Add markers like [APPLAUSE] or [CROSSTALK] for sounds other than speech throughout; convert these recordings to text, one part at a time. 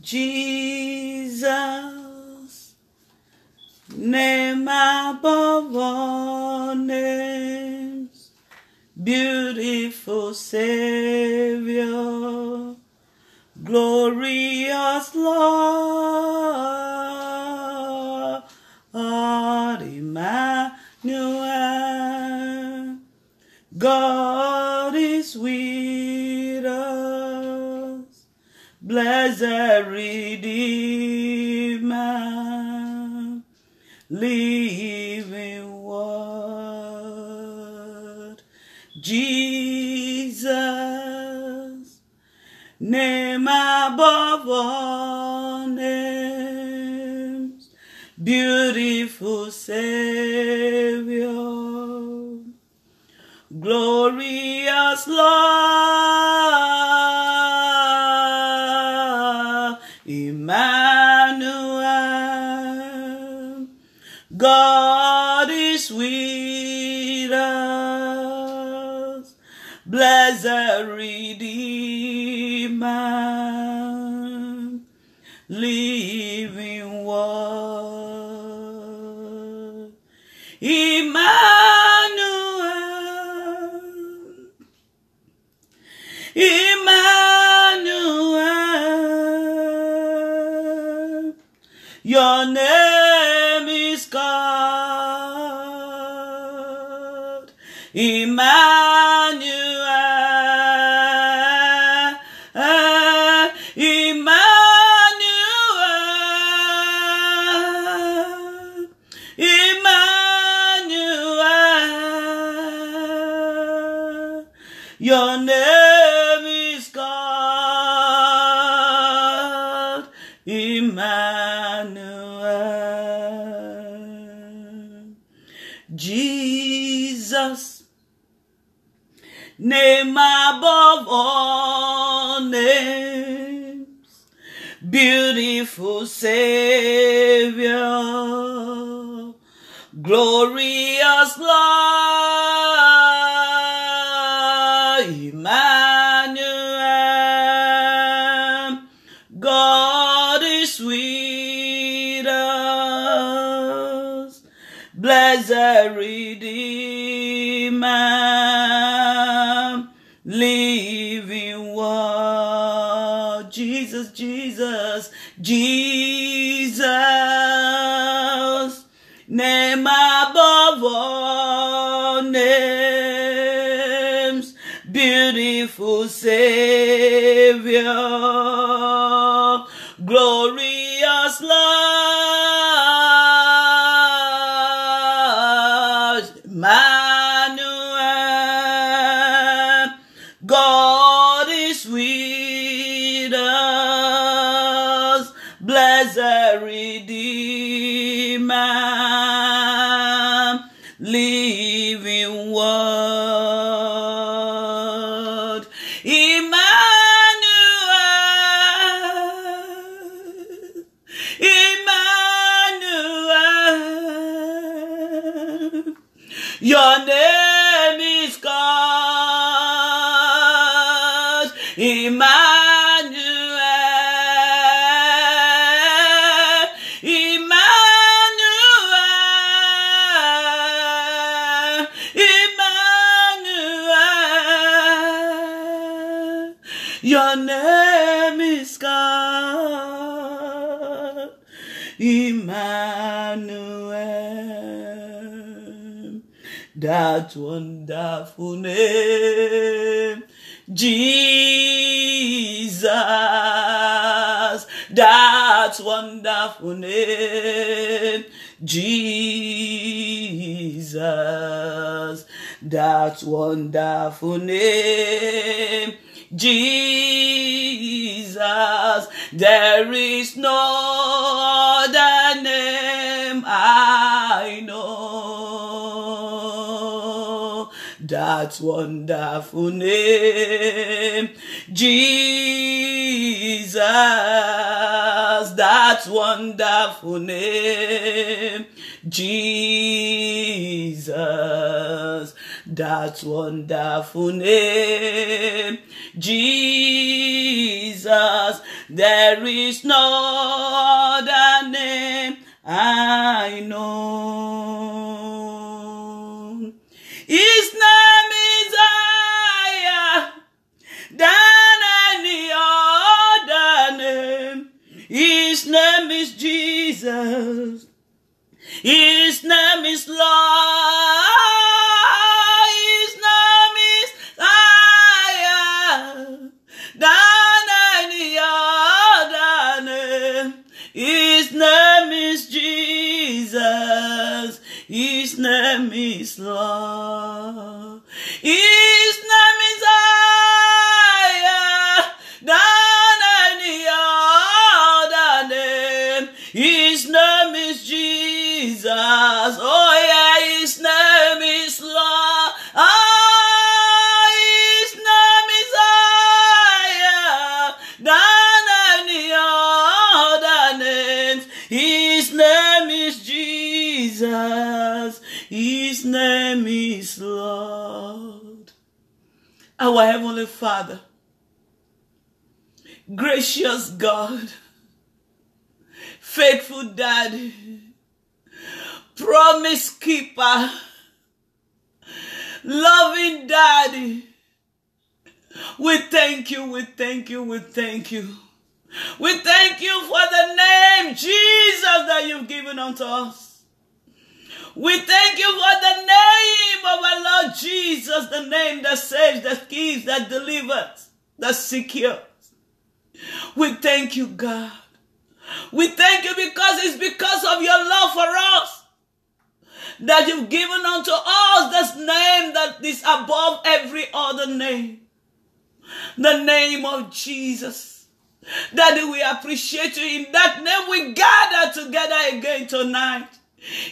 Jesus, name above all names, beautiful Savior, glorious Lord, blessed Redeemer, living word, Jesus, name above all names, beautiful Savior, glorious Lord, Redeemer, your name is God, Emmanuel. Jesus, name above all names, beautiful Savior, glorious Lord, Emmanuel, Emmanuel, Emmanuel, your name is God, Emmanuel, that wonderful name, Jesus, that wonderful name, Jesus, That's wonderful name, Jesus, there is no other That wonderful name, Jesus, that wonderful name, Jesus, that wonderful name, Jesus, There is no other name I know. His name Jesus. His name is Lord. His name is higher than any other name. His name is Jesus. His name is Lord. Our Heavenly Father, gracious God, faithful Daddy, promise keeper, loving Daddy. We thank you, we thank you, we thank you. We thank you for the name Jesus that you've given unto us. We thank you for the name of our Lord Jesus, the name that saves, that keeps, that delivers, that secures. We thank you, God. We thank you because it's because of your love for us that you've given unto us this name that is above every other name. The name of Jesus. Daddy, we appreciate you. In that name, we gather together again tonight.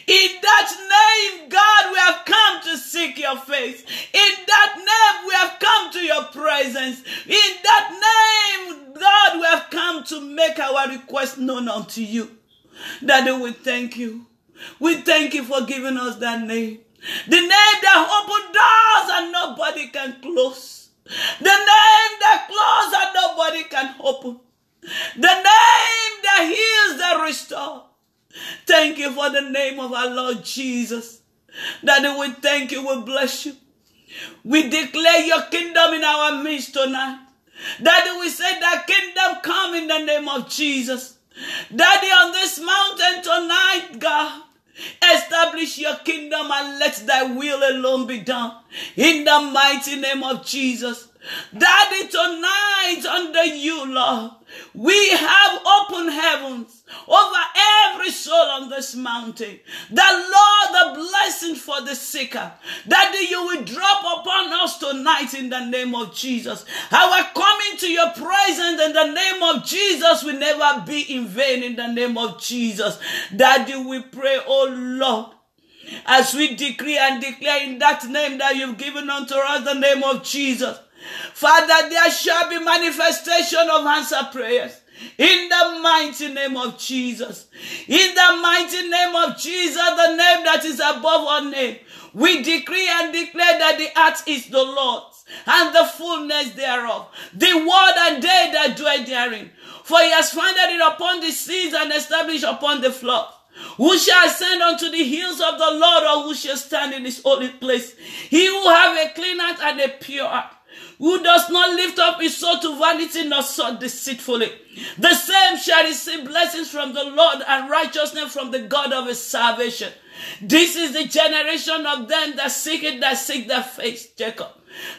In that name, God, we have come to seek your face. In that name, we have come to your presence. In that name, God, we have come to make our request known unto you. Daddy, we thank you. We thank you for giving us that name. The name that opens doors and nobody can close. The name that closes and nobody can open. The name that heals, that restores. Thank you for the name of our Lord Jesus. Daddy, we thank you, we bless you. We declare your kingdom in our midst tonight. Daddy, we say that kingdom come in the name of Jesus. Daddy, on this mountain tonight, God, establish your kingdom and let thy will alone be done. In the mighty name of Jesus. Daddy, tonight under you, Lord, we have open heavens over every soul on this mountain. That Lord, the blessing for the sicker, that you will drop upon us tonight in the name of Jesus. Our coming to your presence in the name of Jesus will never be in vain in the name of Jesus. Daddy, we pray, oh Lord, as we decree and declare in that name that you've given unto us, the name of Jesus. Father, there shall be manifestation of answer prayers. In the mighty name of Jesus. In the mighty name of Jesus, the name that is above all name. We decree and declare that the earth is the Lord's and the fullness thereof. The world and they that dwell therein. For he has founded it upon the seas and established upon the flood. Who shall ascend unto the hills of the Lord or who shall stand in his holy place? He who have a clean heart and a pure heart who does not lift up his soul to vanity nor sought deceitfully. The same shall receive blessings from the Lord and righteousness from the God of his salvation. This is the generation of them that seek it, that seek their face, Jacob.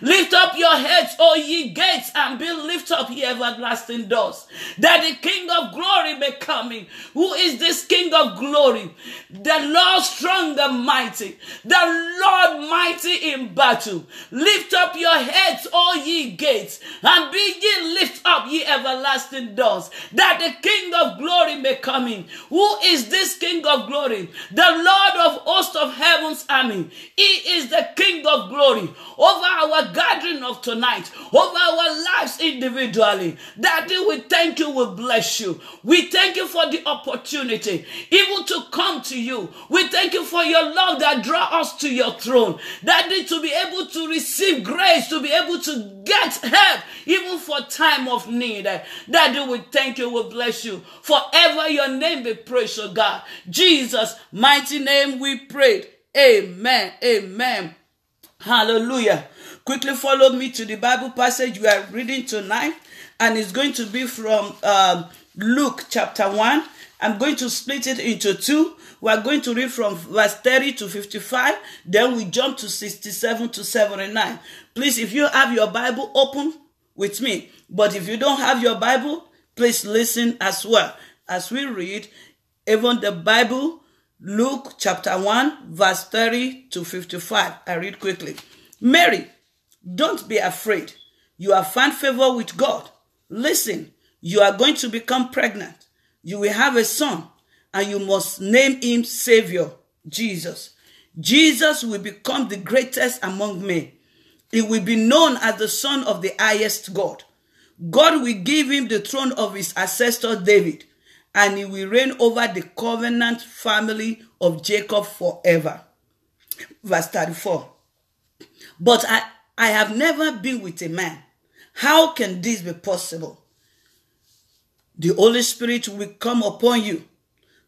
Lift up your heads, O ye gates, and be lift up ye everlasting doors, that the King of glory may come in. Who is this King of glory? The Lord strong and mighty, the Lord mighty in battle. Lift up your heads, O ye gates, and be ye lift up ye everlasting doors, that the King of glory may come in. Who is this King of glory? The Lord of hosts of heaven's army. He is the King of glory over our gathering of tonight, over our lives individually. Daddy, we thank you, we bless you. We thank you for the opportunity, even to come to you. We thank you for your love that draw us to your throne. Daddy, to be able to receive grace, to be able to get help, even for time of need. Daddy, we thank you, we bless you. Forever your name be praised, oh God. Jesus' mighty name we prayed. Amen. Amen. Hallelujah. Quickly follow me to the Bible passage we are reading tonight, and it's going to be from um, Luke chapter 1. I'm going to split it into two. We are going to read from verse 30 to 55, then we jump to 67 to 79. Please, if you have your Bible open with me, but if you don't have your Bible, please listen as well as we read even the Bible Luke chapter 1, verse 30 to 55. I read quickly. Mary, don't be afraid. You have found favor with God. Listen, you are going to become pregnant. You will have a son, and you must name him Savior, Jesus. Jesus will become the greatest among men. He will be known as the Son of the highest God. God will give him the throne of his ancestor David and he will reign over the covenant family of Jacob forever. Verse 34. But I, I have never been with a man. How can this be possible? The Holy Spirit will come upon you.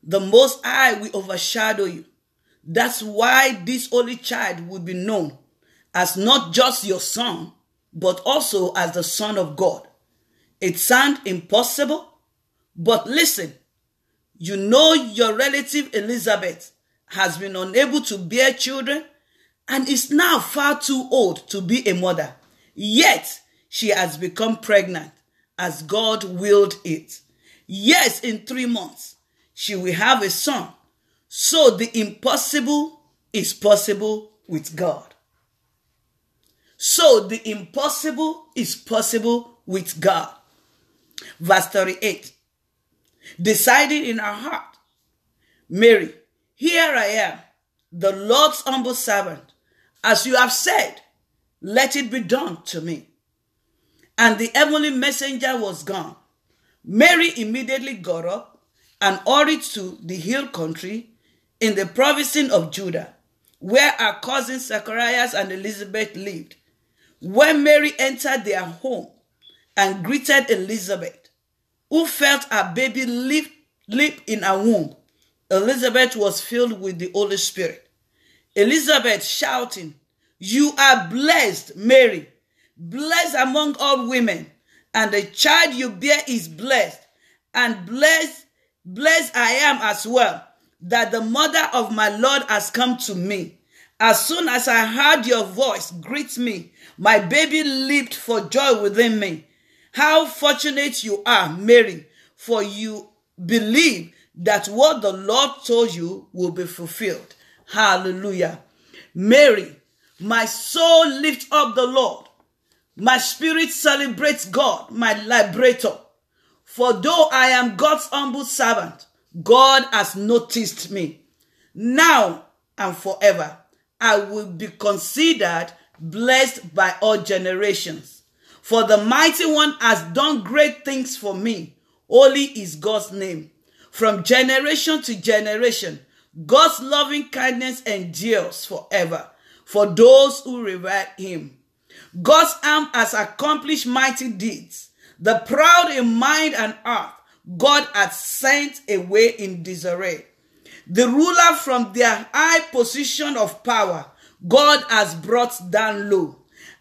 The Most High will overshadow you. That's why this holy child will be known as not just your son, but also as the Son of God. It sounds impossible, but listen, you know your relative Elizabeth has been unable to bear children and is now far too old to be a mother. Yet she has become pregnant as God willed it. Yes, in three months she will have a son. So the impossible is possible with God. So the impossible is possible with God. Verse 38 deciding in her heart, Mary, here I am, the Lord's humble servant. As you have said, let it be done to me. And the heavenly messenger was gone. Mary immediately got up and hurried to the hill country in the province of Judah, where her cousins Zacharias and Elizabeth lived. When Mary entered their home and greeted Elizabeth, who felt her baby leap, leap in her womb. Elizabeth was filled with the Holy Spirit. Elizabeth shouting, You are blessed, Mary, blessed among all women, and the child you bear is blessed, and blessed, blessed I am as well, that the mother of my Lord has come to me. As soon as I heard your voice greet me, my baby leaped for joy within me. How fortunate you are, Mary, for you believe that what the Lord told you will be fulfilled. Hallelujah. Mary, my soul lifts up the Lord. My spirit celebrates God, my liberator. For though I am God's humble servant, God has noticed me. Now and forever, I will be considered blessed by all generations. For the mighty one has done great things for me. Holy is God's name. From generation to generation, God's loving kindness endures forever for those who revere him. God's arm has accomplished mighty deeds. The proud in mind and heart, God has sent away in disarray. The ruler from their high position of power, God has brought down low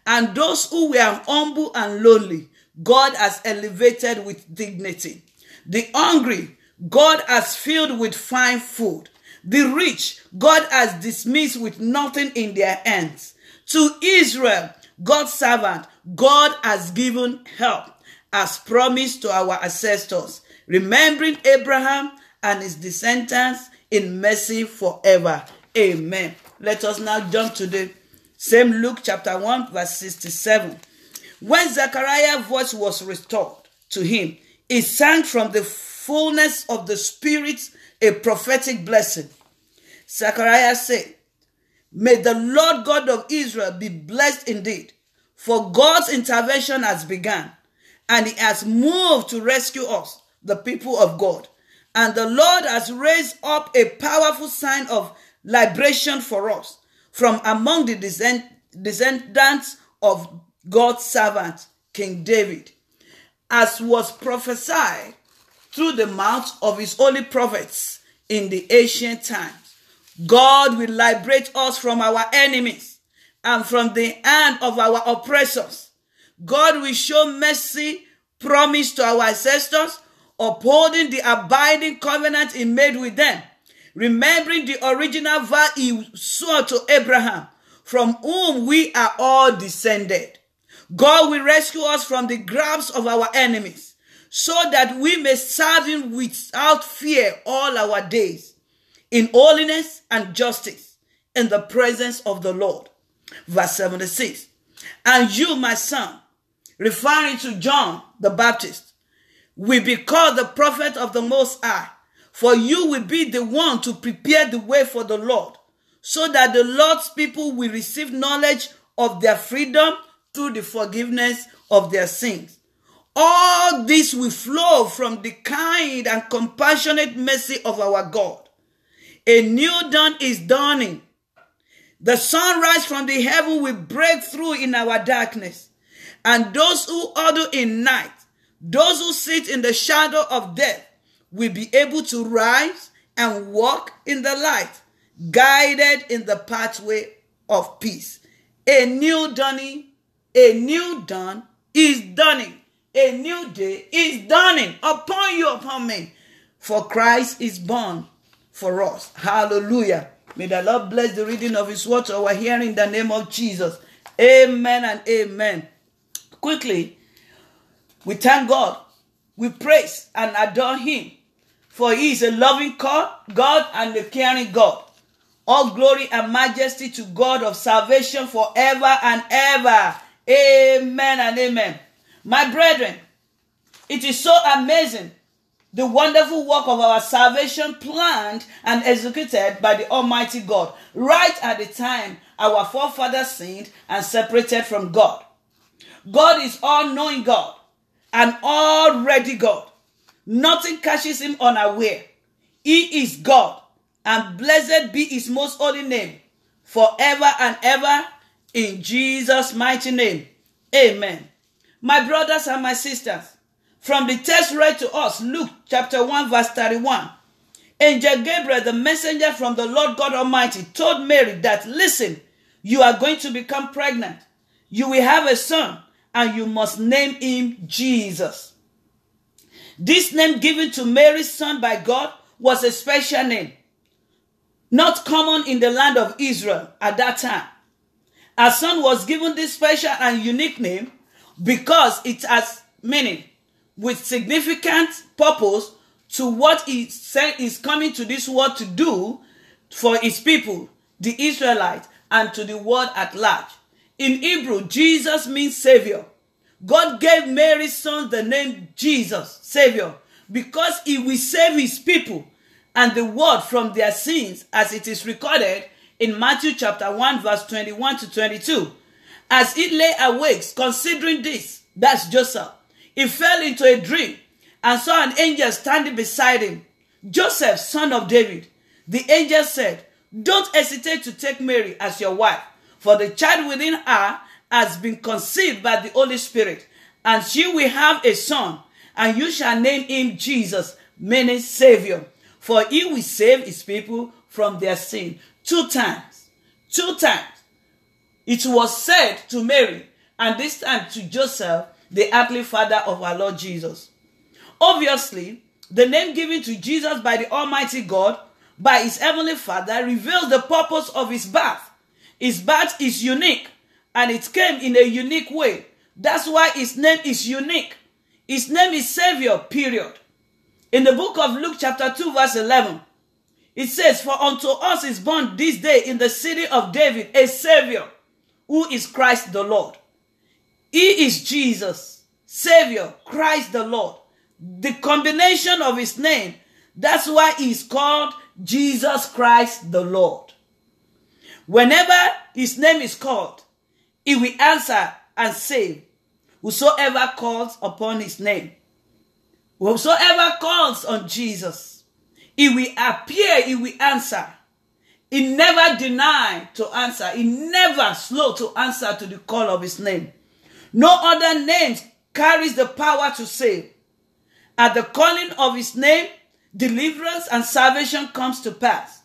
and those who were humble and lonely, God has elevated with dignity. The hungry, God has filled with fine food. The rich, God has dismissed with nothing in their hands. To Israel, God's servant, God has given help as promised to our ancestors, remembering Abraham and his descendants in mercy forever. Amen. Let us now jump to the same Luke chapter 1, verse 67. When Zechariah's voice was restored to him, he sang from the fullness of the Spirit a prophetic blessing. Zechariah said, May the Lord God of Israel be blessed indeed, For God's intervention has begun, and He has moved to rescue us, the people of God. And the Lord has raised up a powerful sign of liberation for us from among the descendants of God's servant, King David, as was prophesied through the mouth of his holy prophets in the ancient times. God will liberate us from our enemies and from the hand of our oppressors. God will show mercy promised to our ancestors, upholding the abiding covenant he made with them, remembering the original vow he swore to Abraham, from whom we are all descended. God will rescue us from the grasp of our enemies, so that we may serve him without fear all our days, in holiness and justice, in the presence of the Lord. Verse 76. And you, my son, referring to John the Baptist, will be called the prophet of the Most High, for you will be the one to prepare the way for the Lord, so that the Lord's people will receive knowledge of their freedom through the forgiveness of their sins. All this will flow from the kind and compassionate mercy of our God. A new dawn is dawning. The sunrise from the heaven will break through in our darkness. And those who huddle in night, those who sit in the shadow of death, will be able to rise and walk in the light, guided in the pathway of peace. A new dawning a new dawn is dawning. A new day is dawning upon you, upon me. For Christ is born for us. Hallelujah. May the Lord bless the reading of his word to our hearing in the name of Jesus. Amen and amen. Quickly, we thank God. We praise and adore him. For he is a loving God, God and a caring God. All glory and majesty to God of salvation forever and ever. Amen and amen. My brethren, it is so amazing the wonderful work of our salvation planned and executed by the Almighty God right at the time our forefathers sinned and separated from God. God is all knowing God and already God. Nothing catches him unaware. He is God, and blessed be his most holy name forever and ever. In Jesus' mighty name. Amen. My brothers and my sisters, from the text read to us, Luke chapter 1, verse 31, Angel Gabriel, the messenger from the Lord God Almighty, told Mary that, listen, you are going to become pregnant. You will have a son, and you must name him Jesus. This name given to Mary's son by God was a special name, not common in the land of Israel at that time. Our son was given this special and unique name because it has meaning with significant purpose to what he said is coming to this world to do for his people, the Israelites, and to the world at large. In Hebrew, Jesus means Savior. God gave Mary's son the name Jesus, Savior, because he will save his people and the world from their sins, as it is recorded in Matthew chapter 1, verse 21 to 22. As he lay awake, considering this, that's Joseph, he fell into a dream and saw an angel standing beside him. Joseph, son of David. The angel said, Don't hesitate to take Mary as your wife, for the child within her has been conceived by the Holy Spirit, and she will have a son, and you shall name him Jesus, meaning Savior, for he will save his people from their sin. Two times. Two times. It was said to Mary, and this time to Joseph, the earthly father of our Lord Jesus. Obviously, the name given to Jesus by the Almighty God, by his heavenly Father, reveals the purpose of his birth. His birth is unique, and it came in a unique way. That's why his name is unique. His name is Savior, period. In the book of Luke, chapter 2, verse 11, it says, For unto us is born this day in the city of David a Savior, who is Christ the Lord. He is Jesus, Savior, Christ the Lord. The combination of his name, that's why he's called Jesus Christ the Lord. Whenever his name is called, he will answer and save whosoever calls upon his name. Whosoever calls on Jesus, he will appear, he will answer. He never denied to answer. He never slow to answer to the call of his name. No other name carries the power to save. At the calling of his name, deliverance and salvation comes to pass.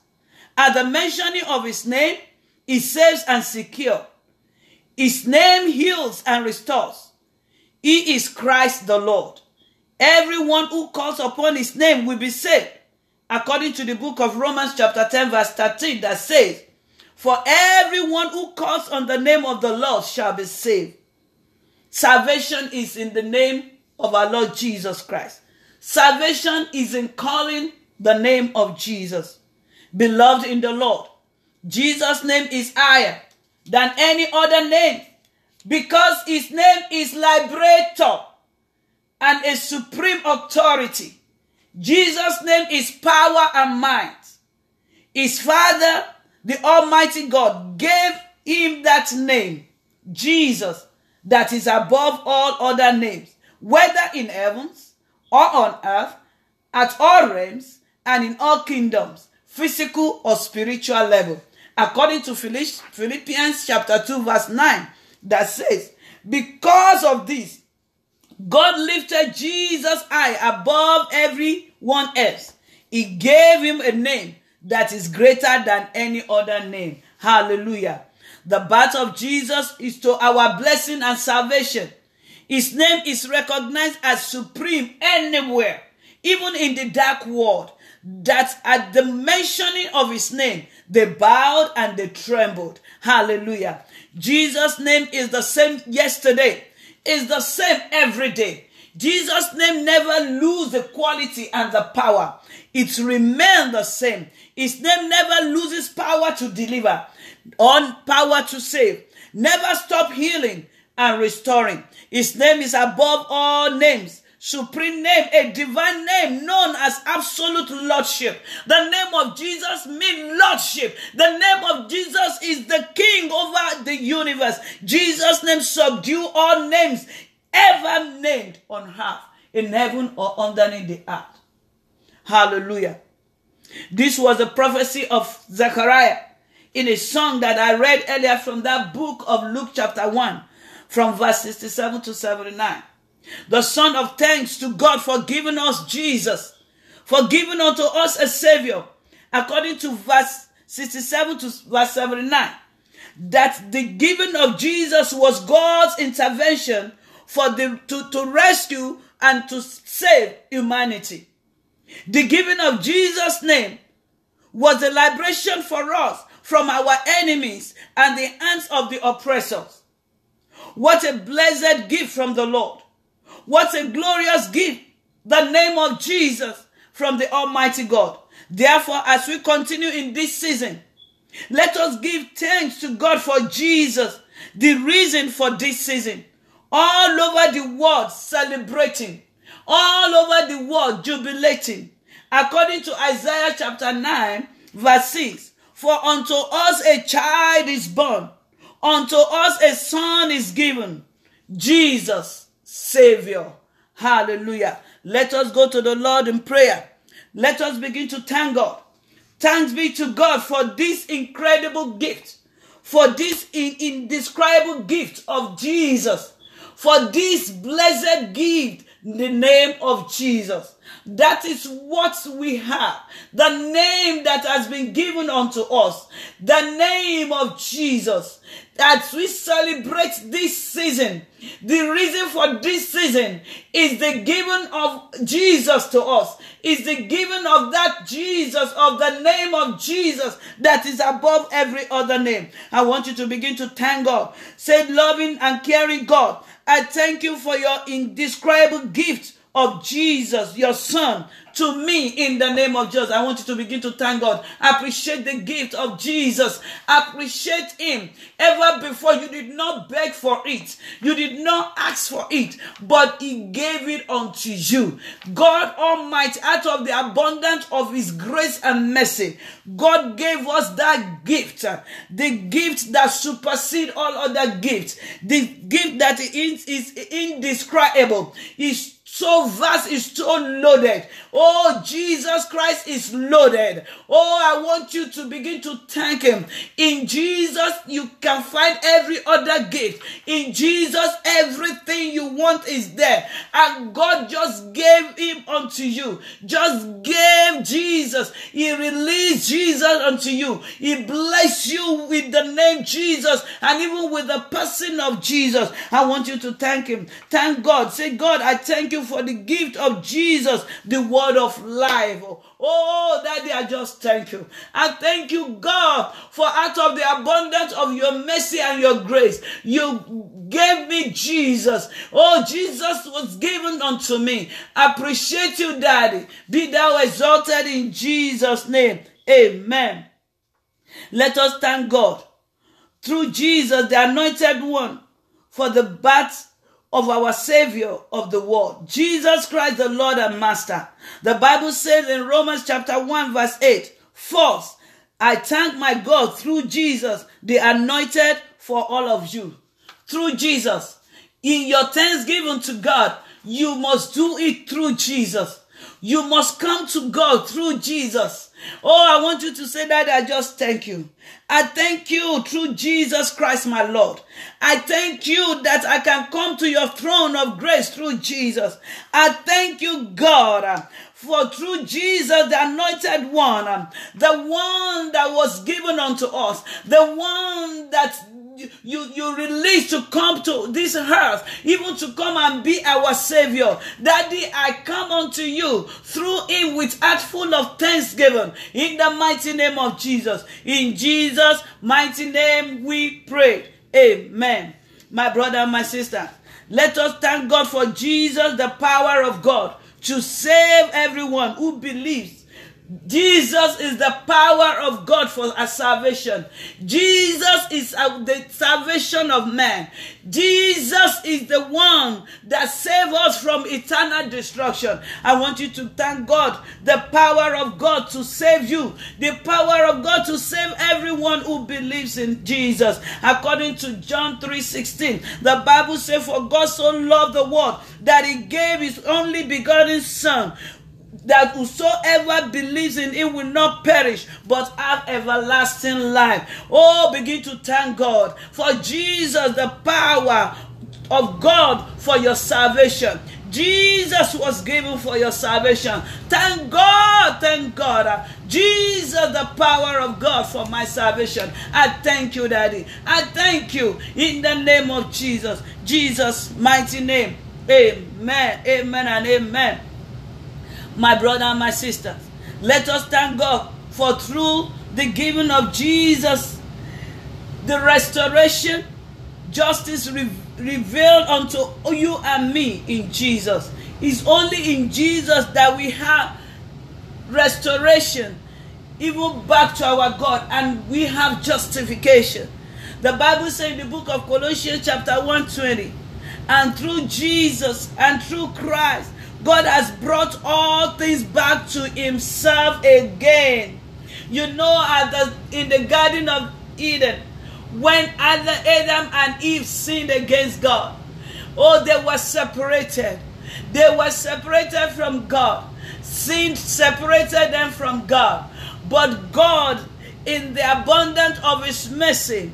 At the mentioning of his name, he saves and secures. His name heals and restores. He is Christ the Lord. Everyone who calls upon his name will be saved. According to the book of Romans, chapter 10, verse 13, that says, For everyone who calls on the name of the Lord shall be saved. Salvation is in the name of our Lord Jesus Christ. Salvation is in calling the name of Jesus. Beloved in the Lord, Jesus' name is higher than any other name because his name is liberator and a supreme authority. Jesus' name is power and might. His father, the Almighty God, gave him that name, Jesus, that is above all other names, whether in heavens or on earth, at all realms and in all kingdoms, physical or spiritual level. According to Philippians chapter 2, verse 9, that says, Because of this, God lifted Jesus high above everyone else. He gave him a name that is greater than any other name. Hallelujah. The birth of Jesus is to our blessing and salvation. His name is recognized as supreme anywhere, even in the dark world. That at the mentioning of his name, they bowed and they trembled. Hallelujah. Jesus' name is the same yesterday, is the same every day. Jesus' name never lose the quality and the power. It remains the same. His name never loses power to deliver, on power to save. Never stop healing and restoring. His name is above all names supreme name, a divine name known as absolute lordship. The name of Jesus means lordship. The name of Jesus is the king over the universe. Jesus' name subdue all names ever named on earth, in heaven or underneath the earth. Hallelujah. This was a prophecy of Zechariah in a song that I read earlier from that book of Luke chapter 1 from verse 67 to 79 the Son of thanks to God for giving us Jesus, for giving unto us a Savior, according to verse 67 to verse 79, that the giving of Jesus was God's intervention for the, to, to rescue and to save humanity. The giving of Jesus' name was a liberation for us from our enemies and the hands of the oppressors. What a blessed gift from the Lord. What a glorious gift, the name of Jesus from the Almighty God. Therefore, as we continue in this season, let us give thanks to God for Jesus, the reason for this season. All over the world celebrating, all over the world jubilating. According to Isaiah chapter 9, verse 6, For unto us a child is born, unto us a son is given, Jesus Savior. Hallelujah. Let us go to the Lord in prayer. Let us begin to thank God. Thanks be to God for this incredible gift, for this indescribable gift of Jesus, for this blessed gift the name of Jesus. That is what we have. The name that has been given unto us. The name of Jesus as we celebrate this season, the reason for this season is the giving of Jesus to us, is the giving of that Jesus, of the name of Jesus that is above every other name. I want you to begin to thank God. Say, loving and caring God, I thank you for your indescribable gift of Jesus, your son, to me in the name of Jesus. I want you to begin to thank God. Appreciate the gift of Jesus. Appreciate Him. Ever before, you did not beg for it, you did not ask for it, but He gave it unto you. God Almighty, out of the abundance of His grace and mercy, God gave us that gift, the gift that supersedes all other gifts, the gift that is, is indescribable, is so vast is so loaded. Oh, Jesus Christ is loaded. Oh, I want you to begin to thank Him. In Jesus, you can find every other gift. In Jesus, everything you want is there. And God just gave Him unto you. Just gave Jesus. He released Jesus unto you. He blessed you with the name Jesus and even with the person of Jesus. I want you to thank Him. Thank God. Say, God, I thank you for the gift of Jesus, the word of life. Oh, Daddy, I just thank you. I thank you, God, for out of the abundance of your mercy and your grace, you gave me Jesus. Oh, Jesus was given unto me. I appreciate you, Daddy. Be thou exalted in Jesus' name. Amen. Let us thank God through Jesus, the anointed one, for the birth of our Savior of the world, Jesus Christ, the Lord and Master. The Bible says in Romans chapter 1, verse 8, First, I thank my God through Jesus, the anointed for all of you. Through Jesus. In your thanksgiving to God, you must do it through Jesus. You must come to God through Jesus. Oh, I want you to say that I just thank you. I thank you through Jesus Christ, my Lord. I thank you that I can come to your throne of grace through Jesus. I thank you, God, for through Jesus, the anointed one, the one that was given unto us, the one that you, you release to come to this earth, even to come and be our Savior. Daddy, I come unto you through Him with heart full of thanksgiving in the mighty name of Jesus. In Jesus' mighty name we pray. Amen. My brother and my sister, let us thank God for Jesus, the power of God to save everyone who believes Jesus is the power of God for our salvation. Jesus is the salvation of man. Jesus is the one that saves us from eternal destruction. I want you to thank God, the power of God to save you, the power of God to save everyone who believes in Jesus. According to John 3:16, the Bible says, For God so loved the world that he gave his only begotten Son that whosoever believes in him will not perish but have everlasting life. Oh, begin to thank God for Jesus, the power of God for your salvation. Jesus was given for your salvation. Thank God, thank God. Jesus, the power of God for my salvation. I thank you, Daddy. I thank you in the name of Jesus. Jesus' mighty name. Amen. Amen and amen my brother and my sisters. Let us thank God for through the giving of Jesus, the restoration, justice re- revealed unto you and me in Jesus. It's only in Jesus that we have restoration, even back to our God, and we have justification. The Bible says in the book of Colossians, chapter 120, and through Jesus and through Christ, God has brought all things back to himself again. You know, at the, in the Garden of Eden, when Adam and Eve sinned against God, oh, they were separated. They were separated from God. Sin separated them from God. But God, in the abundance of His mercy,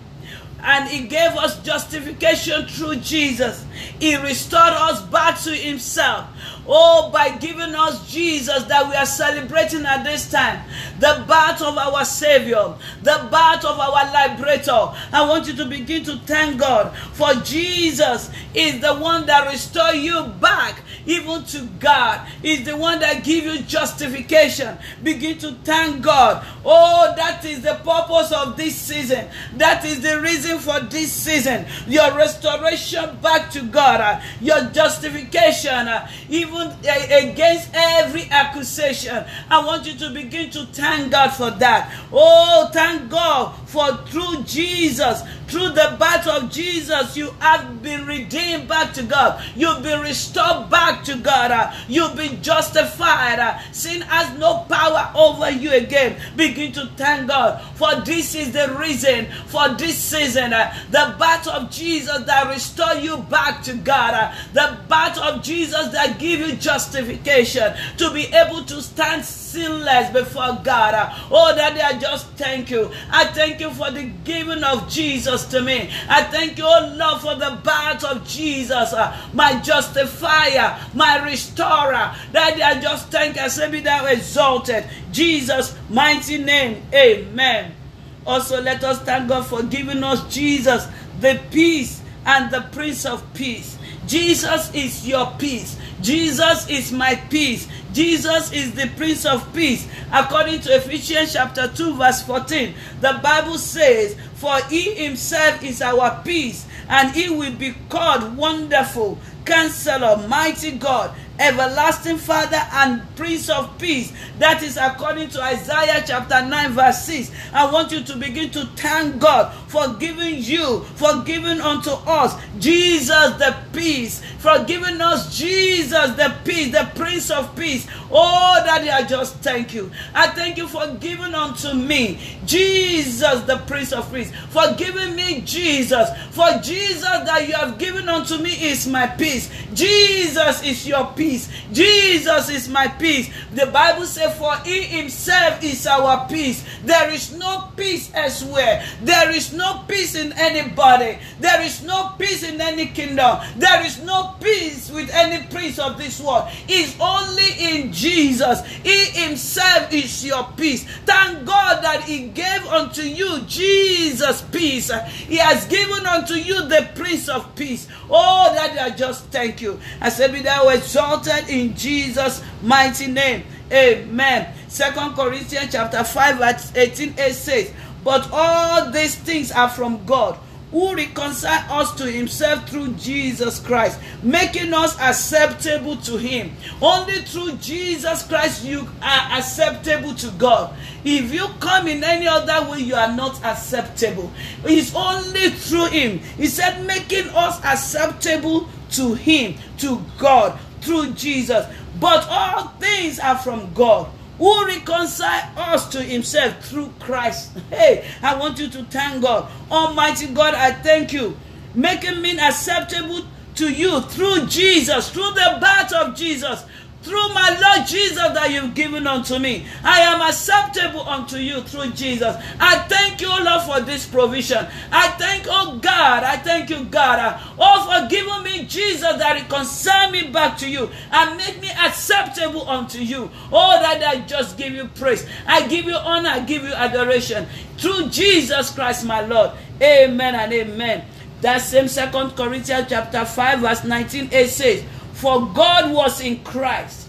and he gave us justification through Jesus. He restored us back to himself. Oh, by giving us Jesus that we are celebrating at this time, the birth of our Savior, the birth of our liberator. I want you to begin to thank God. For Jesus is the one that restore you back even to God. Is the one that give you justification. Begin to thank God. Oh, that is the purpose of this season. That is the reason for this season. Your restoration back to God, uh, your justification, uh, even uh, against every accusation. I want you to begin to thank God for that. Oh, thank God for through Jesus, through the birth of Jesus, you have been redeemed back to God. You've been restored back to God. Uh, you've been justified. Uh, sin has no power over you again. Begin to thank God for this is the reason for this season. Uh, the birth of Jesus that restore you back to God. Uh, the birth of Jesus that give you justification to be able to stand sinless before God. Uh, oh, Daddy, I just thank you. I thank you for the giving of Jesus to me. I thank you, oh Lord, for the birth of Jesus, uh, my justifier, my restorer. Daddy, I just thank you. I say, be thou exalted. Jesus' mighty name. Amen. Also, let us thank God for giving us Jesus, the peace and the Prince of Peace. Jesus is your peace. Jesus is my peace. Jesus is the Prince of Peace. According to Ephesians chapter 2, verse 14, the Bible says, For he himself is our peace, and he will be called Wonderful, Counselor, Mighty God, everlasting Father and Prince of Peace. That is according to Isaiah chapter 9, verse 6. I want you to begin to thank God for giving you, forgiving unto us Jesus the peace, forgiving us Jesus the peace, the Prince of Peace. Oh, Daddy, I just thank you. I thank you for giving unto me Jesus the Prince of Peace, for giving me Jesus. For Jesus that you have given unto me is my peace. Jesus is your peace. Jesus is my peace. The Bible says, For he himself is our peace. There is no peace elsewhere. There is peace in anybody. There is no peace in any kingdom. There is no peace with any prince of this world. It's only in Jesus. He himself is your peace. Thank God that he gave unto you Jesus peace. He has given unto you the prince of peace. Oh, that I just thank you. I said, Be thou exalted in Jesus' mighty name. Amen. Second Corinthians chapter 5, verse 18 it says, But all these things are from God who reconciled us to himself through Jesus Christ, making us acceptable to him. Only through Jesus Christ you are acceptable to God. If you come in any other way, you are not acceptable. It's only through him. He said, making us acceptable to him, to God through Jesus. But all things are from God who reconcile us to himself through Christ. Hey, I want you to thank God. Almighty God, I thank you. Making me acceptable to you through Jesus, through the birth of Jesus, through my Lord Jesus that you've given unto me. I am acceptable unto you through Jesus. I thank you, Lord, for this provision. I thank, oh God, I thank you, God, oh, for giving me Jesus that reconcile me back to you and make me acceptable unto you. Oh, that I just give you praise. I give you honor, I give you adoration. Through Jesus Christ, my Lord. Amen and amen. That same second Corinthians chapter 5, verse 19, it says, For God was in Christ,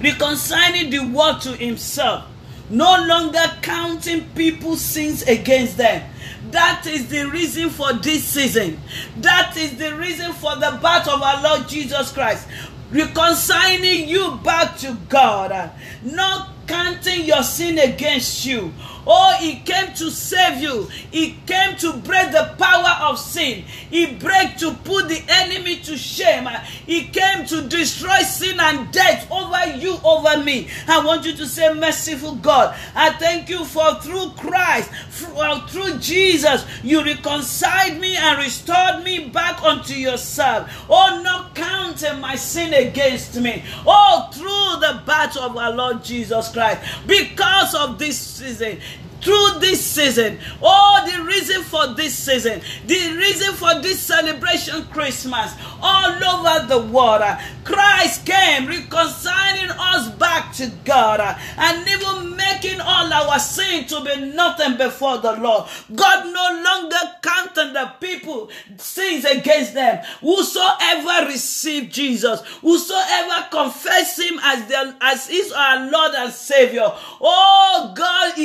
reconciling the world to himself, no longer counting people's sins against them. That is the reason for this season. That is the reason for the birth of our Lord Jesus Christ. Reconciling you back to God, not counting your sin against you Oh, he came to save you. He came to break the power of sin. He break to put the enemy to shame. He came to destroy sin and death over you, over me. I want you to say, merciful God, I thank you for through Christ, uh, through Jesus, you reconciled me and restored me back unto yourself. Oh, not counting my sin against me. Oh, through the battle of our Lord Jesus Christ. Because of this season, through this season. Oh, the reason for this season, the reason for this celebration Christmas all over the world. Christ came reconciling us back to God and even making all our sin to be nothing before the Lord. God no longer counted the people sins against them. Whosoever receive Jesus, whosoever confess him as their, as is our Lord and Savior, oh God,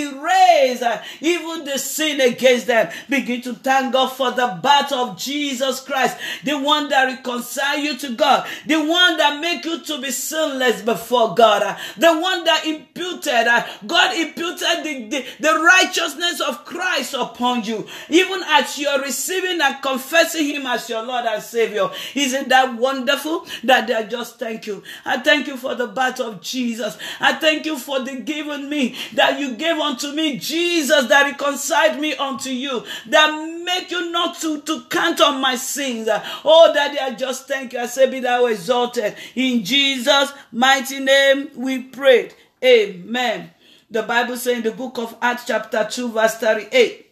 uh, even the sin against them. Begin to thank God for the birth of Jesus Christ, the one that reconcile you to God, the one that make you to be sinless before God, uh, the one that imputed, uh, God imputed the, the, the righteousness of Christ upon you, even as you're receiving and confessing Him as your Lord and Savior. Isn't that wonderful? That I just thank you. I thank you for the birth of Jesus. I thank you for the given me that you gave unto me, Jesus, that reconciled me unto you, that make you not to, to count on my sins. Oh, Daddy, I just thank you. I say, be thou exalted. In Jesus' mighty name we prayed. Amen. The Bible says in the book of Acts, chapter 2, verse 38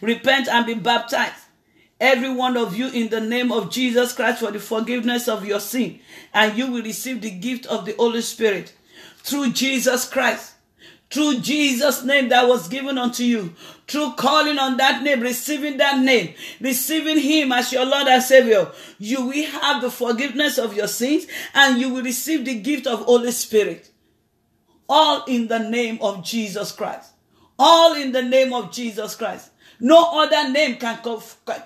Repent and be baptized, every one of you, in the name of Jesus Christ for the forgiveness of your sin, and you will receive the gift of the Holy Spirit through Jesus Christ. Through Jesus' name that was given unto you, through calling on that name, receiving that name, receiving Him as your Lord and Savior, you will have the forgiveness of your sins and you will receive the gift of Holy Spirit. All in the name of Jesus Christ. All in the name of Jesus Christ. No other name can,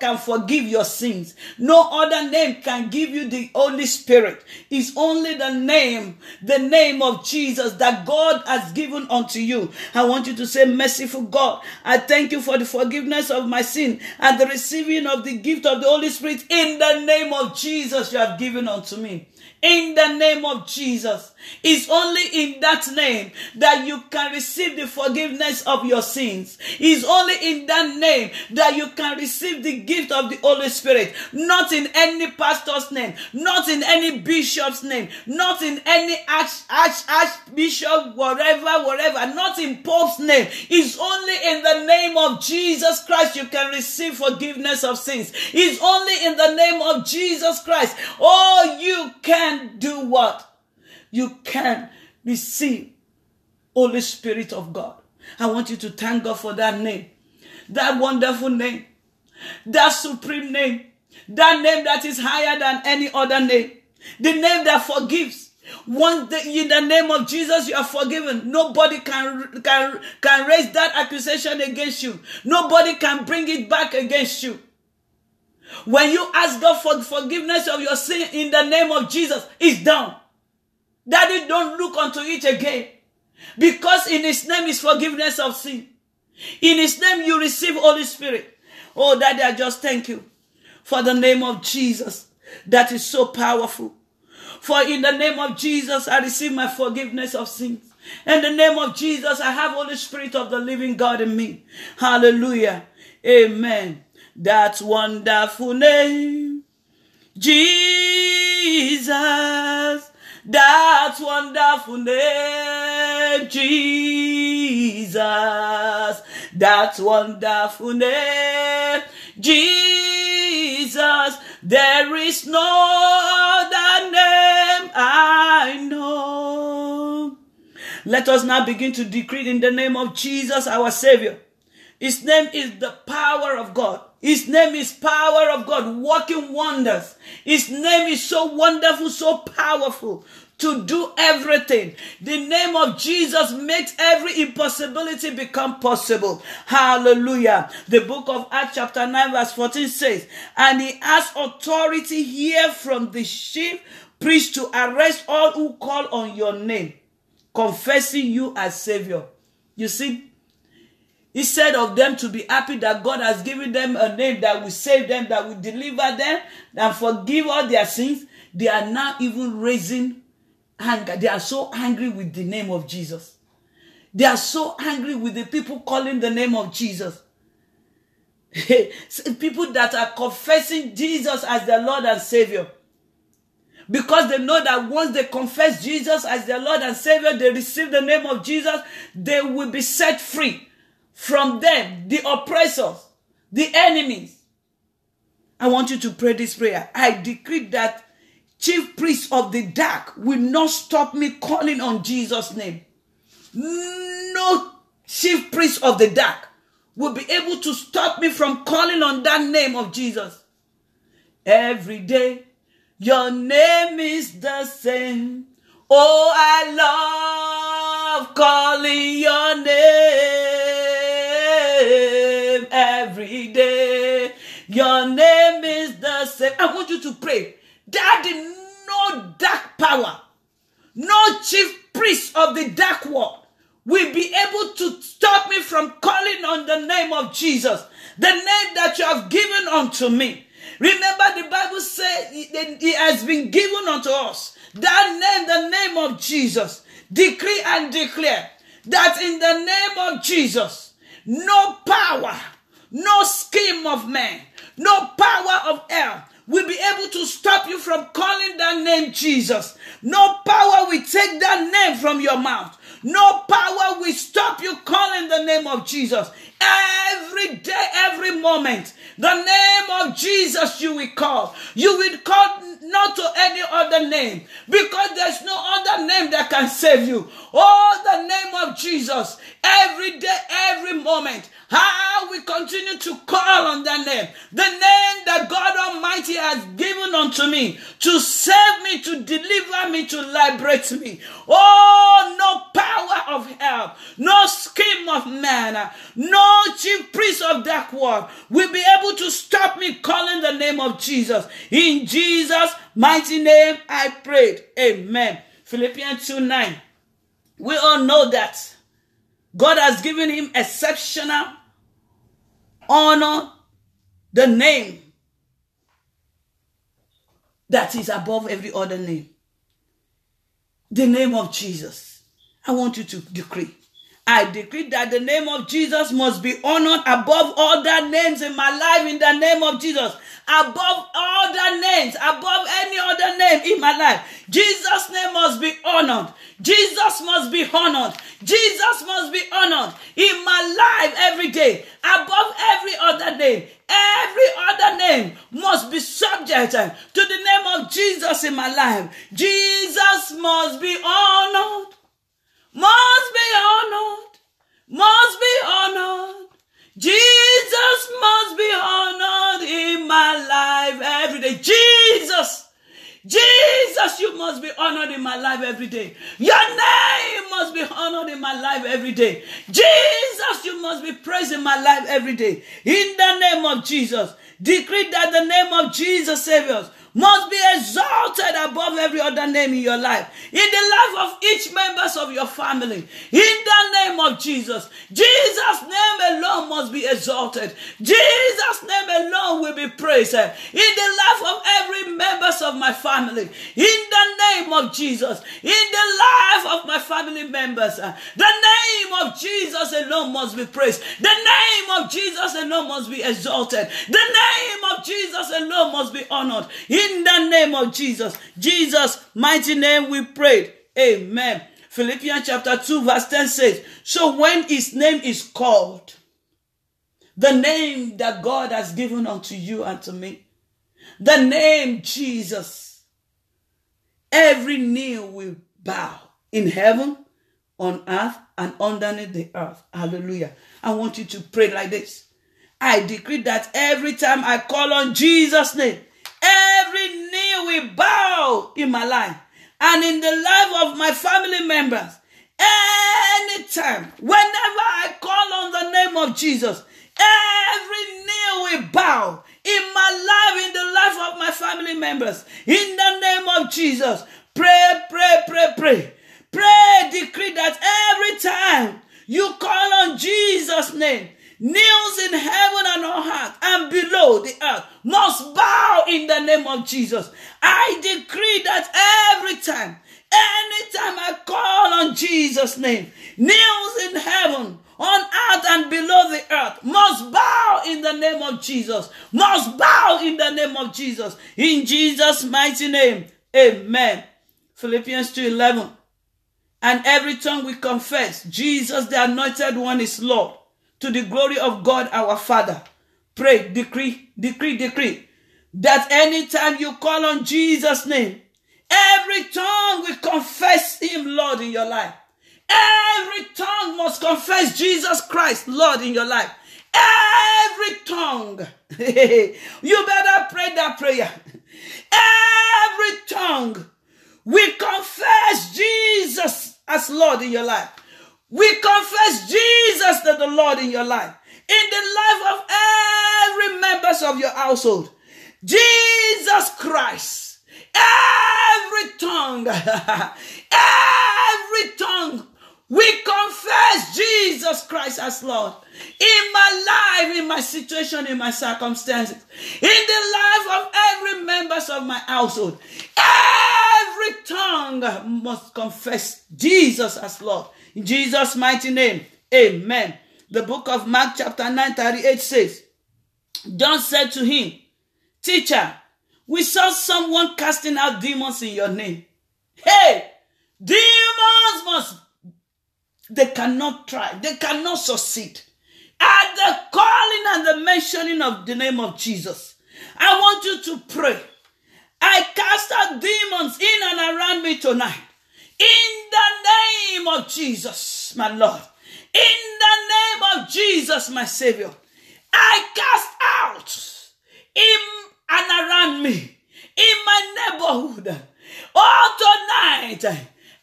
can forgive your sins. No other name can give you the Holy Spirit. It's only the name, the name of Jesus that God has given unto you. I want you to say, Merciful God, I thank you for the forgiveness of my sin and the receiving of the gift of the Holy Spirit in the name of Jesus you have given unto me in the name of Jesus. It's only in that name that you can receive the forgiveness of your sins. It's only in that name that you can receive the gift of the Holy Spirit. Not in any pastor's name, not in any bishop's name, not in any arch, arch, archbishop, whatever, whatever, not in Pope's name. It's only in the name of Jesus Christ you can receive forgiveness of sins. It's only in the name of Jesus Christ. Oh, you can can do what? You can receive Holy Spirit of God. I want you to thank God for that name. That wonderful name. That supreme name. That name that is higher than any other name. The name that forgives. The, in the name of Jesus, you are forgiven. Nobody can, can, can raise that accusation against you. Nobody can bring it back against you. When you ask God for forgiveness of your sin in the name of Jesus, it's done. Daddy, don't look unto it again. Because in his name is forgiveness of sin. In his name you receive Holy Spirit. Oh, Daddy, I just thank you for the name of Jesus that is so powerful. For in the name of Jesus, I receive my forgiveness of sins. In the name of Jesus, I have Holy Spirit of the living God in me. Hallelujah. Amen that wonderful name, Jesus, that wonderful name, Jesus, that wonderful name, Jesus. There is no other name I know. Let us now begin to decree in the name of Jesus, our Savior. His name is the power of God. His name is power of God, working wonders. His name is so wonderful, so powerful to do everything. The name of Jesus makes every impossibility become possible. Hallelujah. The book of Acts chapter 9 verse 14 says, and he has authority here from the chief priest to arrest all who call on your name, confessing you as savior. You see, Instead of them to be happy that God has given them a name that will save them, that will deliver them, and forgive all their sins, they are now even raising anger. They are so angry with the name of Jesus. They are so angry with the people calling the name of Jesus. [LAUGHS] people that are confessing Jesus as their Lord and Savior. Because they know that once they confess Jesus as their Lord and Savior, they receive the name of Jesus, they will be set free from them, the oppressors, the enemies. I want you to pray this prayer. I decree that chief priest of the dark will not stop me calling on Jesus' name. no chief priest of the dark will be able to stop me from calling on that name of Jesus. Every day, your name is the same. Oh, I love calling your name I want you to pray. Daddy, no dark power, no chief priest of the dark world will be able to stop me from calling on the name of Jesus, the name that you have given unto me. Remember, the Bible says it has been given unto us that name, the name of Jesus. Decree and declare that in the name of Jesus, no power, no scheme of man, no power of hell will be able to stop you from calling that name Jesus. No power will take that name from your mouth. No power will stop you calling the name of Jesus. Every day, every moment, the name of Jesus you will call. You will call not to any other name because there's no other name that can save you. Oh, the name of Jesus. Every day, every moment. How we continue to call on that name. The name that God Almighty has given unto me to save me, to deliver me, to liberate me. Oh, no power of hell, no scheme of man, no chief priest of dark world will be able to stop me calling the name of Jesus. In Jesus' mighty name, I prayed. Amen. Philippians 2 9. We all know that God has given him exceptional honor, the name that is above every other name. The name of Jesus. I want you to decree. I decree that the name of Jesus must be honored above all the names in my life in the name of Jesus above all the names, above any other name in my life. Jesus' name must be honored. Jesus must be honored. Jesus must be honored in my life every day, above every other name. Every other name must be subject to the name of Jesus in my life. Jesus must be honored, must be honored, must be honored. Jesus must be honored in my life every day. Jesus, Jesus, you must be honored in my life every day. Your name must be honored in my life every day. Jesus, you must be praised in my life every day. In the name of Jesus, decree that the name of Jesus saviors must be exalted above every other name in your life, in the life of each members of your family. In the name of Jesus, Jesus' name alone must be exalted. Jesus' name alone will be praised in the life of every members of my family. In the name of Jesus, in the life of my family members, the name of Jesus alone must be praised. The name of Jesus alone must be exalted. The name of Jesus alone must be honored. In in the name of Jesus. Jesus' mighty name we prayed. Amen. Philippians chapter 2 verse 10 says, So when his name is called, the name that God has given unto you and to me, the name Jesus, every knee will bow in heaven, on earth, and underneath the earth. Hallelujah. I want you to pray like this. I decree that every time I call on Jesus' name, Every knee will bow in my life and in the life of my family members. Anytime, whenever I call on the name of Jesus, every knee will bow in my life, in the life of my family members. In the name of Jesus, pray, pray, pray, pray. Pray, decree that every time you call on Jesus' name, kneels in heaven and on earth and below the earth must bow in the name of Jesus. I decree that every time, anytime I call on Jesus' name, kneels in heaven, on earth and below the earth must bow in the name of Jesus. Must bow in the name of Jesus. In Jesus' mighty name. Amen. Philippians 2:11. And every tongue will confess Jesus the anointed one is Lord to the glory of God our Father. Pray, decree, decree, decree that anytime you call on Jesus' name, every tongue will confess Him, Lord, in your life. Every tongue must confess Jesus Christ, Lord, in your life. Every tongue. [LAUGHS] you better pray that prayer. Every tongue. We confess Jesus as Lord in your life. We confess Jesus the Lord in your life. In the life of every members of your household. Jesus Christ. Every tongue. [LAUGHS] every tongue we confess Jesus Christ as Lord in my life, in my situation, in my circumstances, in the life of every members of my household. Every tongue must confess Jesus as Lord. In Jesus' mighty name, amen. The book of Mark chapter 9, 38 says, John said to him, Teacher, we saw someone casting out demons in your name. Hey, demons must they cannot try, they cannot succeed. At the calling and the mentioning of the name of Jesus, I want you to pray. I cast out demons in and around me tonight. In the name of Jesus, my Lord. In the name of Jesus, my Savior. I cast out in and around me, in my neighborhood. Oh, tonight,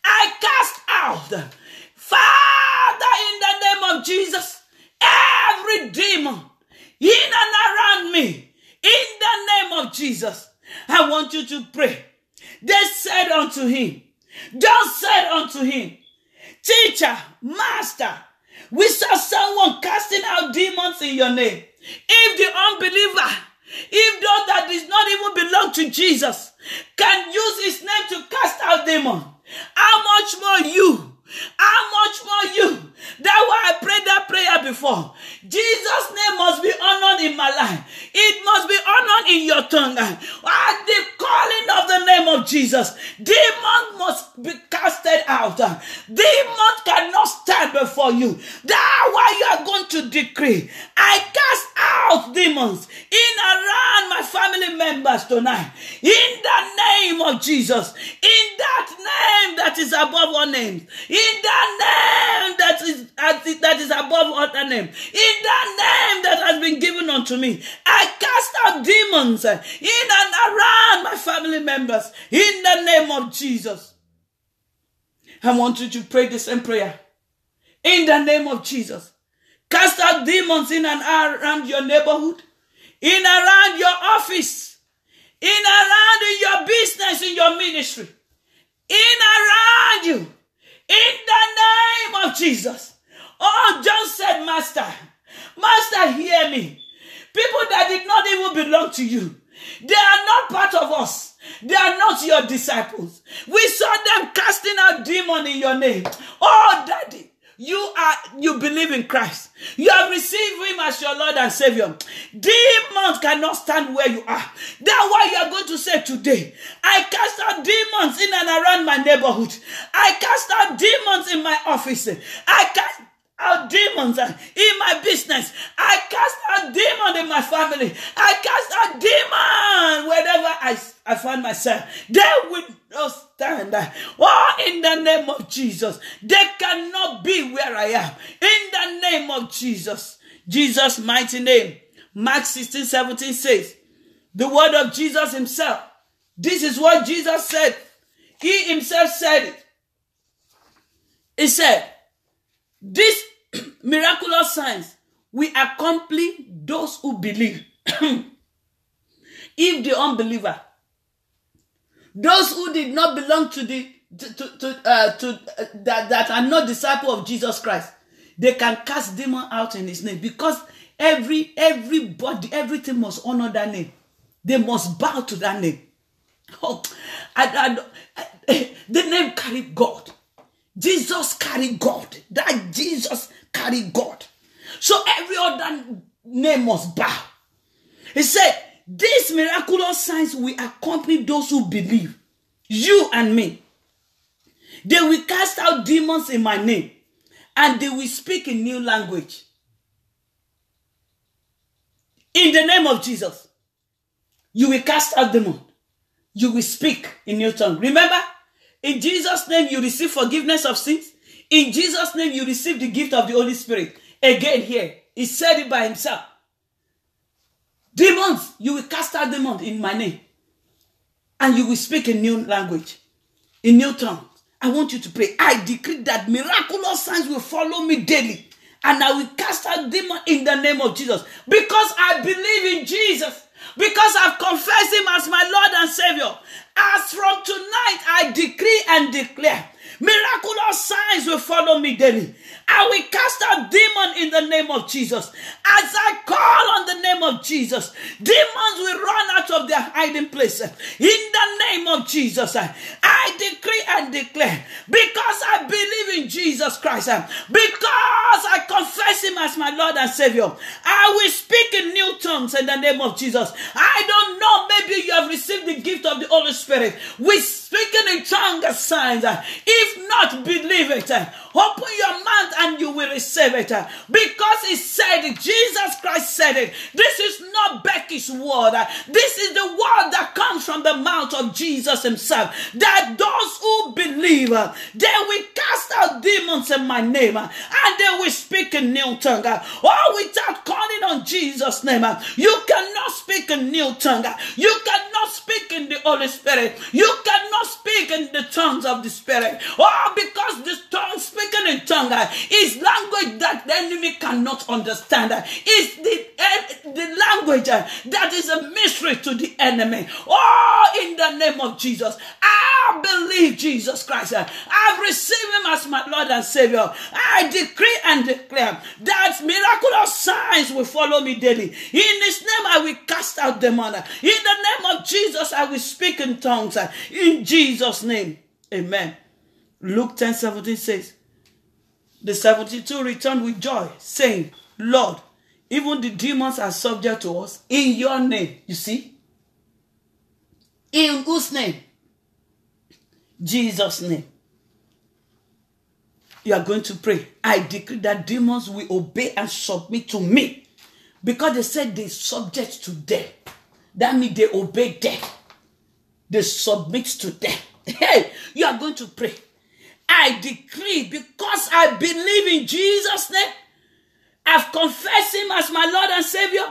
I cast out Father, in the name of Jesus, every demon in and around me, in the name of Jesus, I want you to pray. They said unto him, just said unto him, Teacher, Master, we saw someone casting out demons in your name. If the unbeliever, if those that does not even belong to Jesus can use his name to cast out demons, how much more you? How much more you? That's why I prayed that prayer before. Jesus' name must be honored in my life. It must be honored in your tongue. At the calling of the name of Jesus, demons must be casted out. Demons cannot stand before you. That's why you are going to decree. I cast out demons in around my family members tonight. In the name of Jesus. In that name that is above all names. In that name that is that is above other name. In that name that has been given unto me, I cast out demons in and around my family members. In the name of Jesus. I want you to pray the same prayer. In the name of Jesus. Cast out demons in and around your neighborhood, in around your office, in around in your business, in your ministry, in around you, in the name of Jesus. Oh, John said, Master, Master, hear me. People that did not even belong to you, they are not part of us. They are not your disciples. We saw them casting out demon in your name. Oh, Daddy, you are you believe in Christ. You have received him as your Lord and Savior. Demons cannot stand where you are. That's why you are going to say today, I cast out demons in and around my neighborhood. I cast out demons in my office. I cast out demons in my business. I cast out demons in my family. I cast out demons wherever I, I find myself. They will not stand. Oh, in the name of Jesus. They cannot be where I am. In the name of Jesus. Jesus' mighty name. Mark 16, 17 says, the word of Jesus himself. This is what Jesus said. He himself said it. He said, this [CLEARS THROAT] miraculous signs will accompany those who believe. [CLEARS THROAT] if the unbeliever, those who did not belong to the to to, uh, to uh, that that are not disciple of Jesus Christ, they can cast demon out in His name because every everybody everything must honor that name. They must bow to that name. [LAUGHS] Oh, I, I, I, the name carried God. Jesus carried God. That Jesus carry God. So every other name must bow. He said, These miraculous signs will accompany those who believe. You and me. They will cast out demons in my name and they will speak in new language. In the name of Jesus, you will cast out demons. You will speak in new tongue. Remember, in Jesus' name, you receive forgiveness of sins. In Jesus' name, you receive the gift of the Holy Spirit. Again, here, he said it by himself. Demons, you will cast out demons in my name. And you will speak a new language, in new tongues. I want you to pray. I decree that miraculous signs will follow me daily. And I will cast out demons in the name of Jesus. Because I believe in Jesus. Because I've confessed him as my Lord and Savior. As from tonight, I decree and declare Miraculous signs will follow me daily. I will cast out demon in the name of Jesus. As I call on the name of Jesus, demons will run out of their hiding place. In the name of Jesus, I decree and declare because I believe in Jesus Christ, because I confess Him as my Lord and Savior, I will speak in new tongues in the name of Jesus. I don't know, maybe you have received the gift of the Holy Spirit. We speaking in tongues signs. Uh, if not, believe it. Uh, open your mouth and you will receive it. Uh, because he said. Jesus Christ said it. This is not Becky's word. This is the word that comes from the mouth of Jesus himself. That those who believe, they will cast out demons in my name and they will speak in new tongue. Oh, without calling on Jesus' name, you cannot speak in new tongue. You cannot speak in the Holy Spirit. You cannot speak in the tongues of the Spirit. Oh, because the tongue speaking in tongue is language that the enemy cannot understand. It's the, uh, the language that is a mystery to the enemy. Oh, in the name of Jesus, I believe Jesus Christ. I've received him as my Lord and Savior. I decree and declare that miraculous signs will follow me daily. In his name, I will cast out the demon. In the name of Jesus, I will speak in tongues. Uh, in Jesus' name, amen. Luke 10 17 says, The 72 returned with joy, saying, Lord, even the demons are subject to us in your name. You see? In whose name? Jesus' name. You are going to pray. I decree that demons will obey and submit to me. Because they said they subject to them. That means they obey them. They submit to them. [LAUGHS] Hey, you are going to pray. I decree because I believe in Jesus' name. I've confessed him as my Lord and Savior.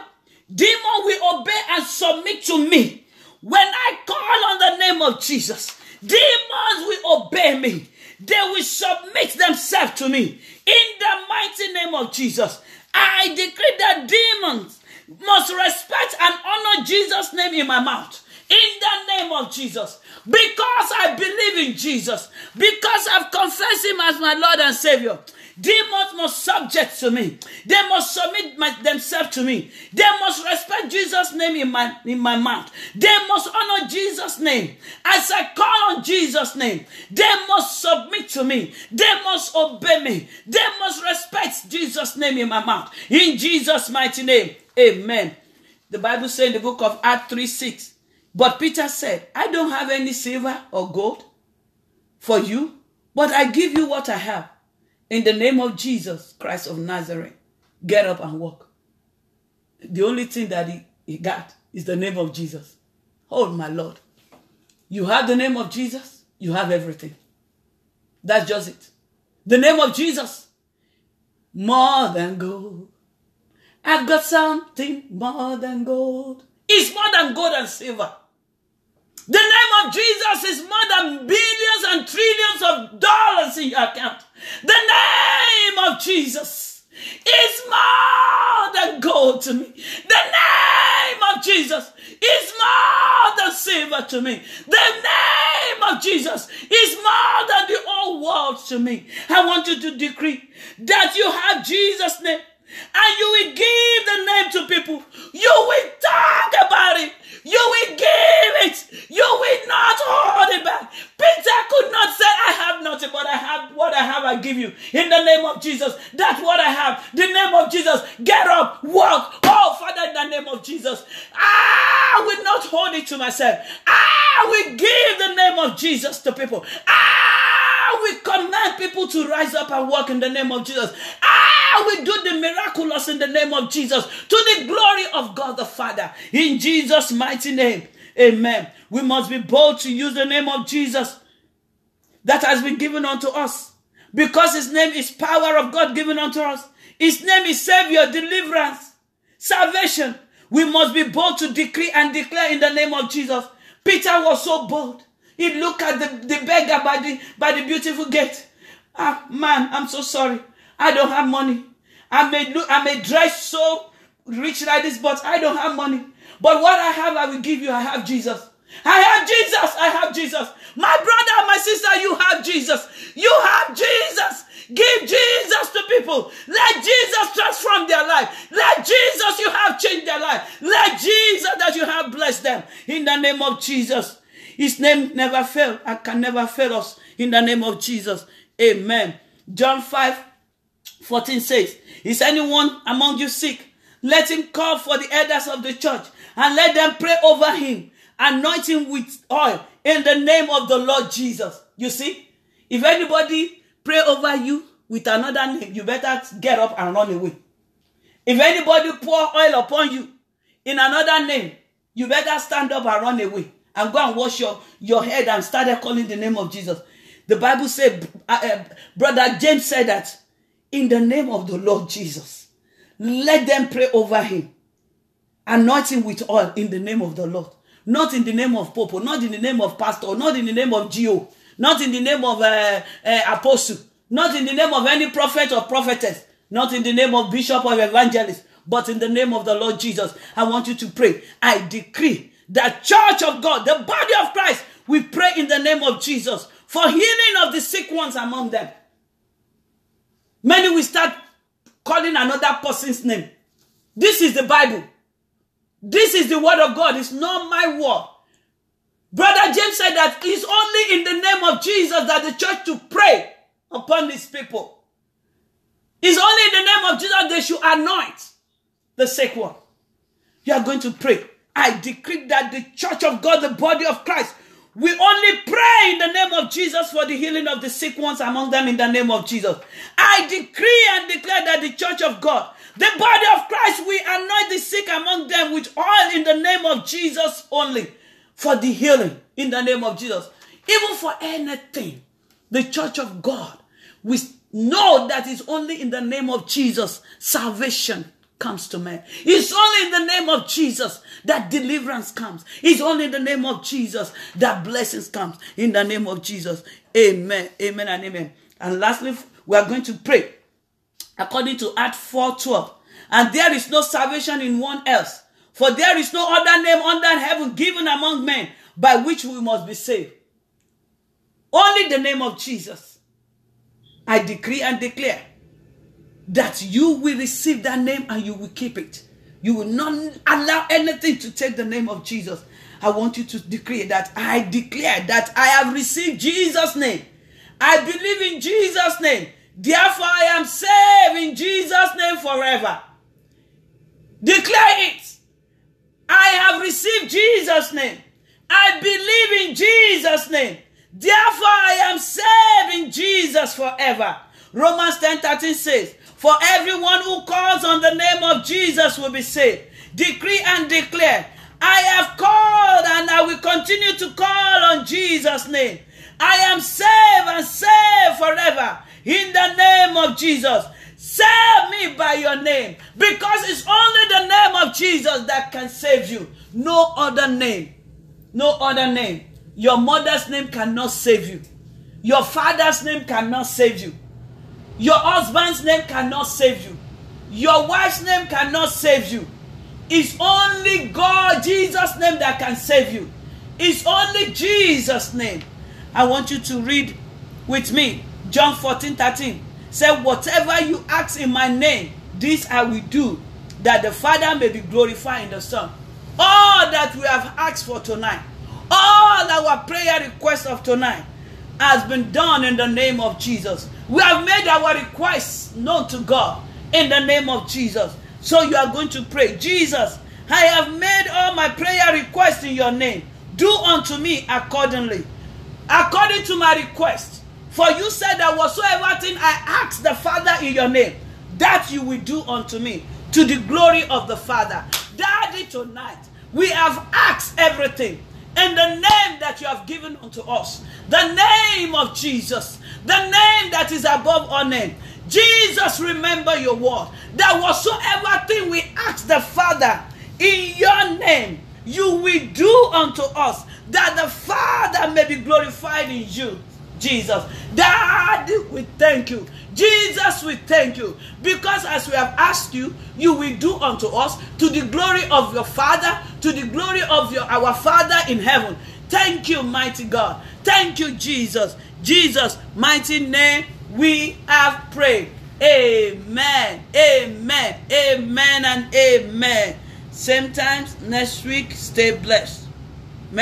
Demon will obey and submit to me. When I call on the name of Jesus, demons will obey me. They will submit themselves to me. In the mighty name of Jesus, I decree that demons must respect and honor Jesus' name in my mouth. In the name of Jesus. Because I believe in Jesus. Because I've confessed him as my Lord and Savior. Demons must subject to me. They must submit my, themselves to me. They must respect Jesus' name in my, in my mouth. They must honor Jesus' name. As I call on Jesus' name, they must submit to me. They must obey me. They must respect Jesus' name in my mouth. In Jesus' mighty name, amen. The Bible says in the book of Acts 3 6, but Peter said, I don't have any silver or gold for you, but I give you what I have. In the name of Jesus Christ of Nazareth, get up and walk. The only thing that he, he got is the name of Jesus. Oh, my Lord. You have the name of Jesus, you have everything. That's just it. The name of Jesus, more than gold. I've got something more than gold. It's more than gold and silver. The name of Jesus is more than billions and trillions of dollars in your account. The name of Jesus is more than gold to me. The name of Jesus is more than silver to me. The name of Jesus is more than the whole world to me. I want you to decree that you have Jesus' name and you will give the name to people. You will talk about it. You will give it. You will not hold it back. Peter could not say, I have nothing, but I have what I have, I give you. In the name of Jesus. That's what I have. The name of Jesus. Get up, walk. Oh, Father, in the name of Jesus. I will not hold it to myself. I will give the name of Jesus to people. I will command people to rise up and walk in the name of Jesus. I will do the miraculous in the name of Jesus to the glory of God the Father. In Jesus' mighty name. Amen. We must be bold to use the name of Jesus that has been given unto us Because his name is power of God given unto us. His name is Savior, deliverance, salvation. We must be bold to decree and declare in the name of Jesus. Peter was so bold. He looked at the, the beggar by the, by the beautiful gate. Ah, man, I'm so sorry. I don't have money. I may look, I may dress so rich like this, but I don't have money. But what I have, I will give you. I have Jesus. I have Jesus. I have Jesus. My brother, my sister, you have Jesus. You have Jesus. Give Jesus to people. Let Jesus transform their life. Let Jesus, you have changed their life. Let Jesus that you have blessed them. In the name of Jesus. His name never fail and can never fail us. In the name of Jesus. Amen. John 5 14 says, Is anyone among you sick? Let him call for the elders of the church and let them pray over him, anoint him with oil in the name of the Lord Jesus. You see, if anybody pray over you with another name, you better get up and run away. If anybody pour oil upon you in another name, you better stand up and run away and go and wash your, your head and start calling the name of Jesus. The Bible said, uh, uh, Brother James said that in the name of the Lord Jesus, let them pray over him. Anoint him with oil in the name of the Lord. Not in the name of Pope, not in the name of Pastor, not in the name of Geo, not in the name of uh, uh, Apostle, not in the name of any prophet or prophetess, not in the name of Bishop or Evangelist, but in the name of the Lord Jesus. I want you to pray. I decree that Church of God, the body of Christ, we pray in the name of Jesus for healing of the sick ones among them. Many will start calling another person's name. This is the Bible. This is the word of God. It's not my word. Brother James said that it's only in the name of Jesus that the church to pray upon these people. It's only in the name of Jesus they should anoint the sick one. You are going to pray. I decree that the church of God, the body of Christ, we only pray in the name of Jesus for the healing of the sick ones among them in the name of Jesus. I decree and declare that the church of God, the body of Christ, we anoint the sick among them with oil in the name of Jesus only for the healing in the name of Jesus. Even for anything, the church of God, we know that it's only in the name of Jesus salvation comes to man. It's only in the name of Jesus that deliverance comes. It's only in the name of Jesus that blessings comes. In the name of Jesus. Amen. Amen and amen. And lastly, we are going to pray according to Acts 4:12. And there is no salvation in one else, for there is no other name under heaven given among men by which we must be saved. Only the name of Jesus. I decree and declare that you will receive that name and you will keep it. You will not allow anything to take the name of Jesus. I want you to declare that I declare that I have received Jesus' name. I believe in Jesus' name. Therefore, I am saved in Jesus' name forever. Declare it. I have received Jesus' name. I believe in Jesus' name. Therefore, I am saved in Jesus forever. Romans 10 13 says, For everyone who calls on the name of Jesus will be saved. Decree and declare, I have called and I will continue to call on Jesus' name. I am saved and saved forever in the name of Jesus. Save me by your name because it's only the name of Jesus that can save you. No other name. No other name. Your mother's name cannot save you. Your father's name cannot save you. Your husband's name cannot save you. Your wife's name cannot save you. It's only God, Jesus' name that can save you. It's only Jesus' name. I want you to read with me John 14 13. Say, Whatever you ask in my name, this I will do, that the Father may be glorified in the Son. All that we have asked for tonight, all our prayer requests of tonight, has been done in the name of Jesus. We have made our requests known to God in the name of Jesus. So you are going to pray, Jesus, I have made all my prayer requests in your name. Do unto me accordingly, according to my request. For you said that whatsoever thing I ask the Father in your name, that you will do unto me to the glory of the Father. Daddy, tonight we have asked everything in the name that you have given unto us, the name of Jesus, the name that is above all name. Jesus, remember your word. That whatsoever thing we ask the Father in your name, you will do unto us, that the Father may be glorified in you. Jesus. Daddy, we thank you. Jesus, we thank you. Because as we have asked you, you will do unto us to the glory of your Father, to the glory of your our Father in heaven. Thank you, mighty God. Thank you, Jesus. Jesus, mighty name, we have prayed. Amen. Amen. Amen and amen. Same times next week. Stay blessed.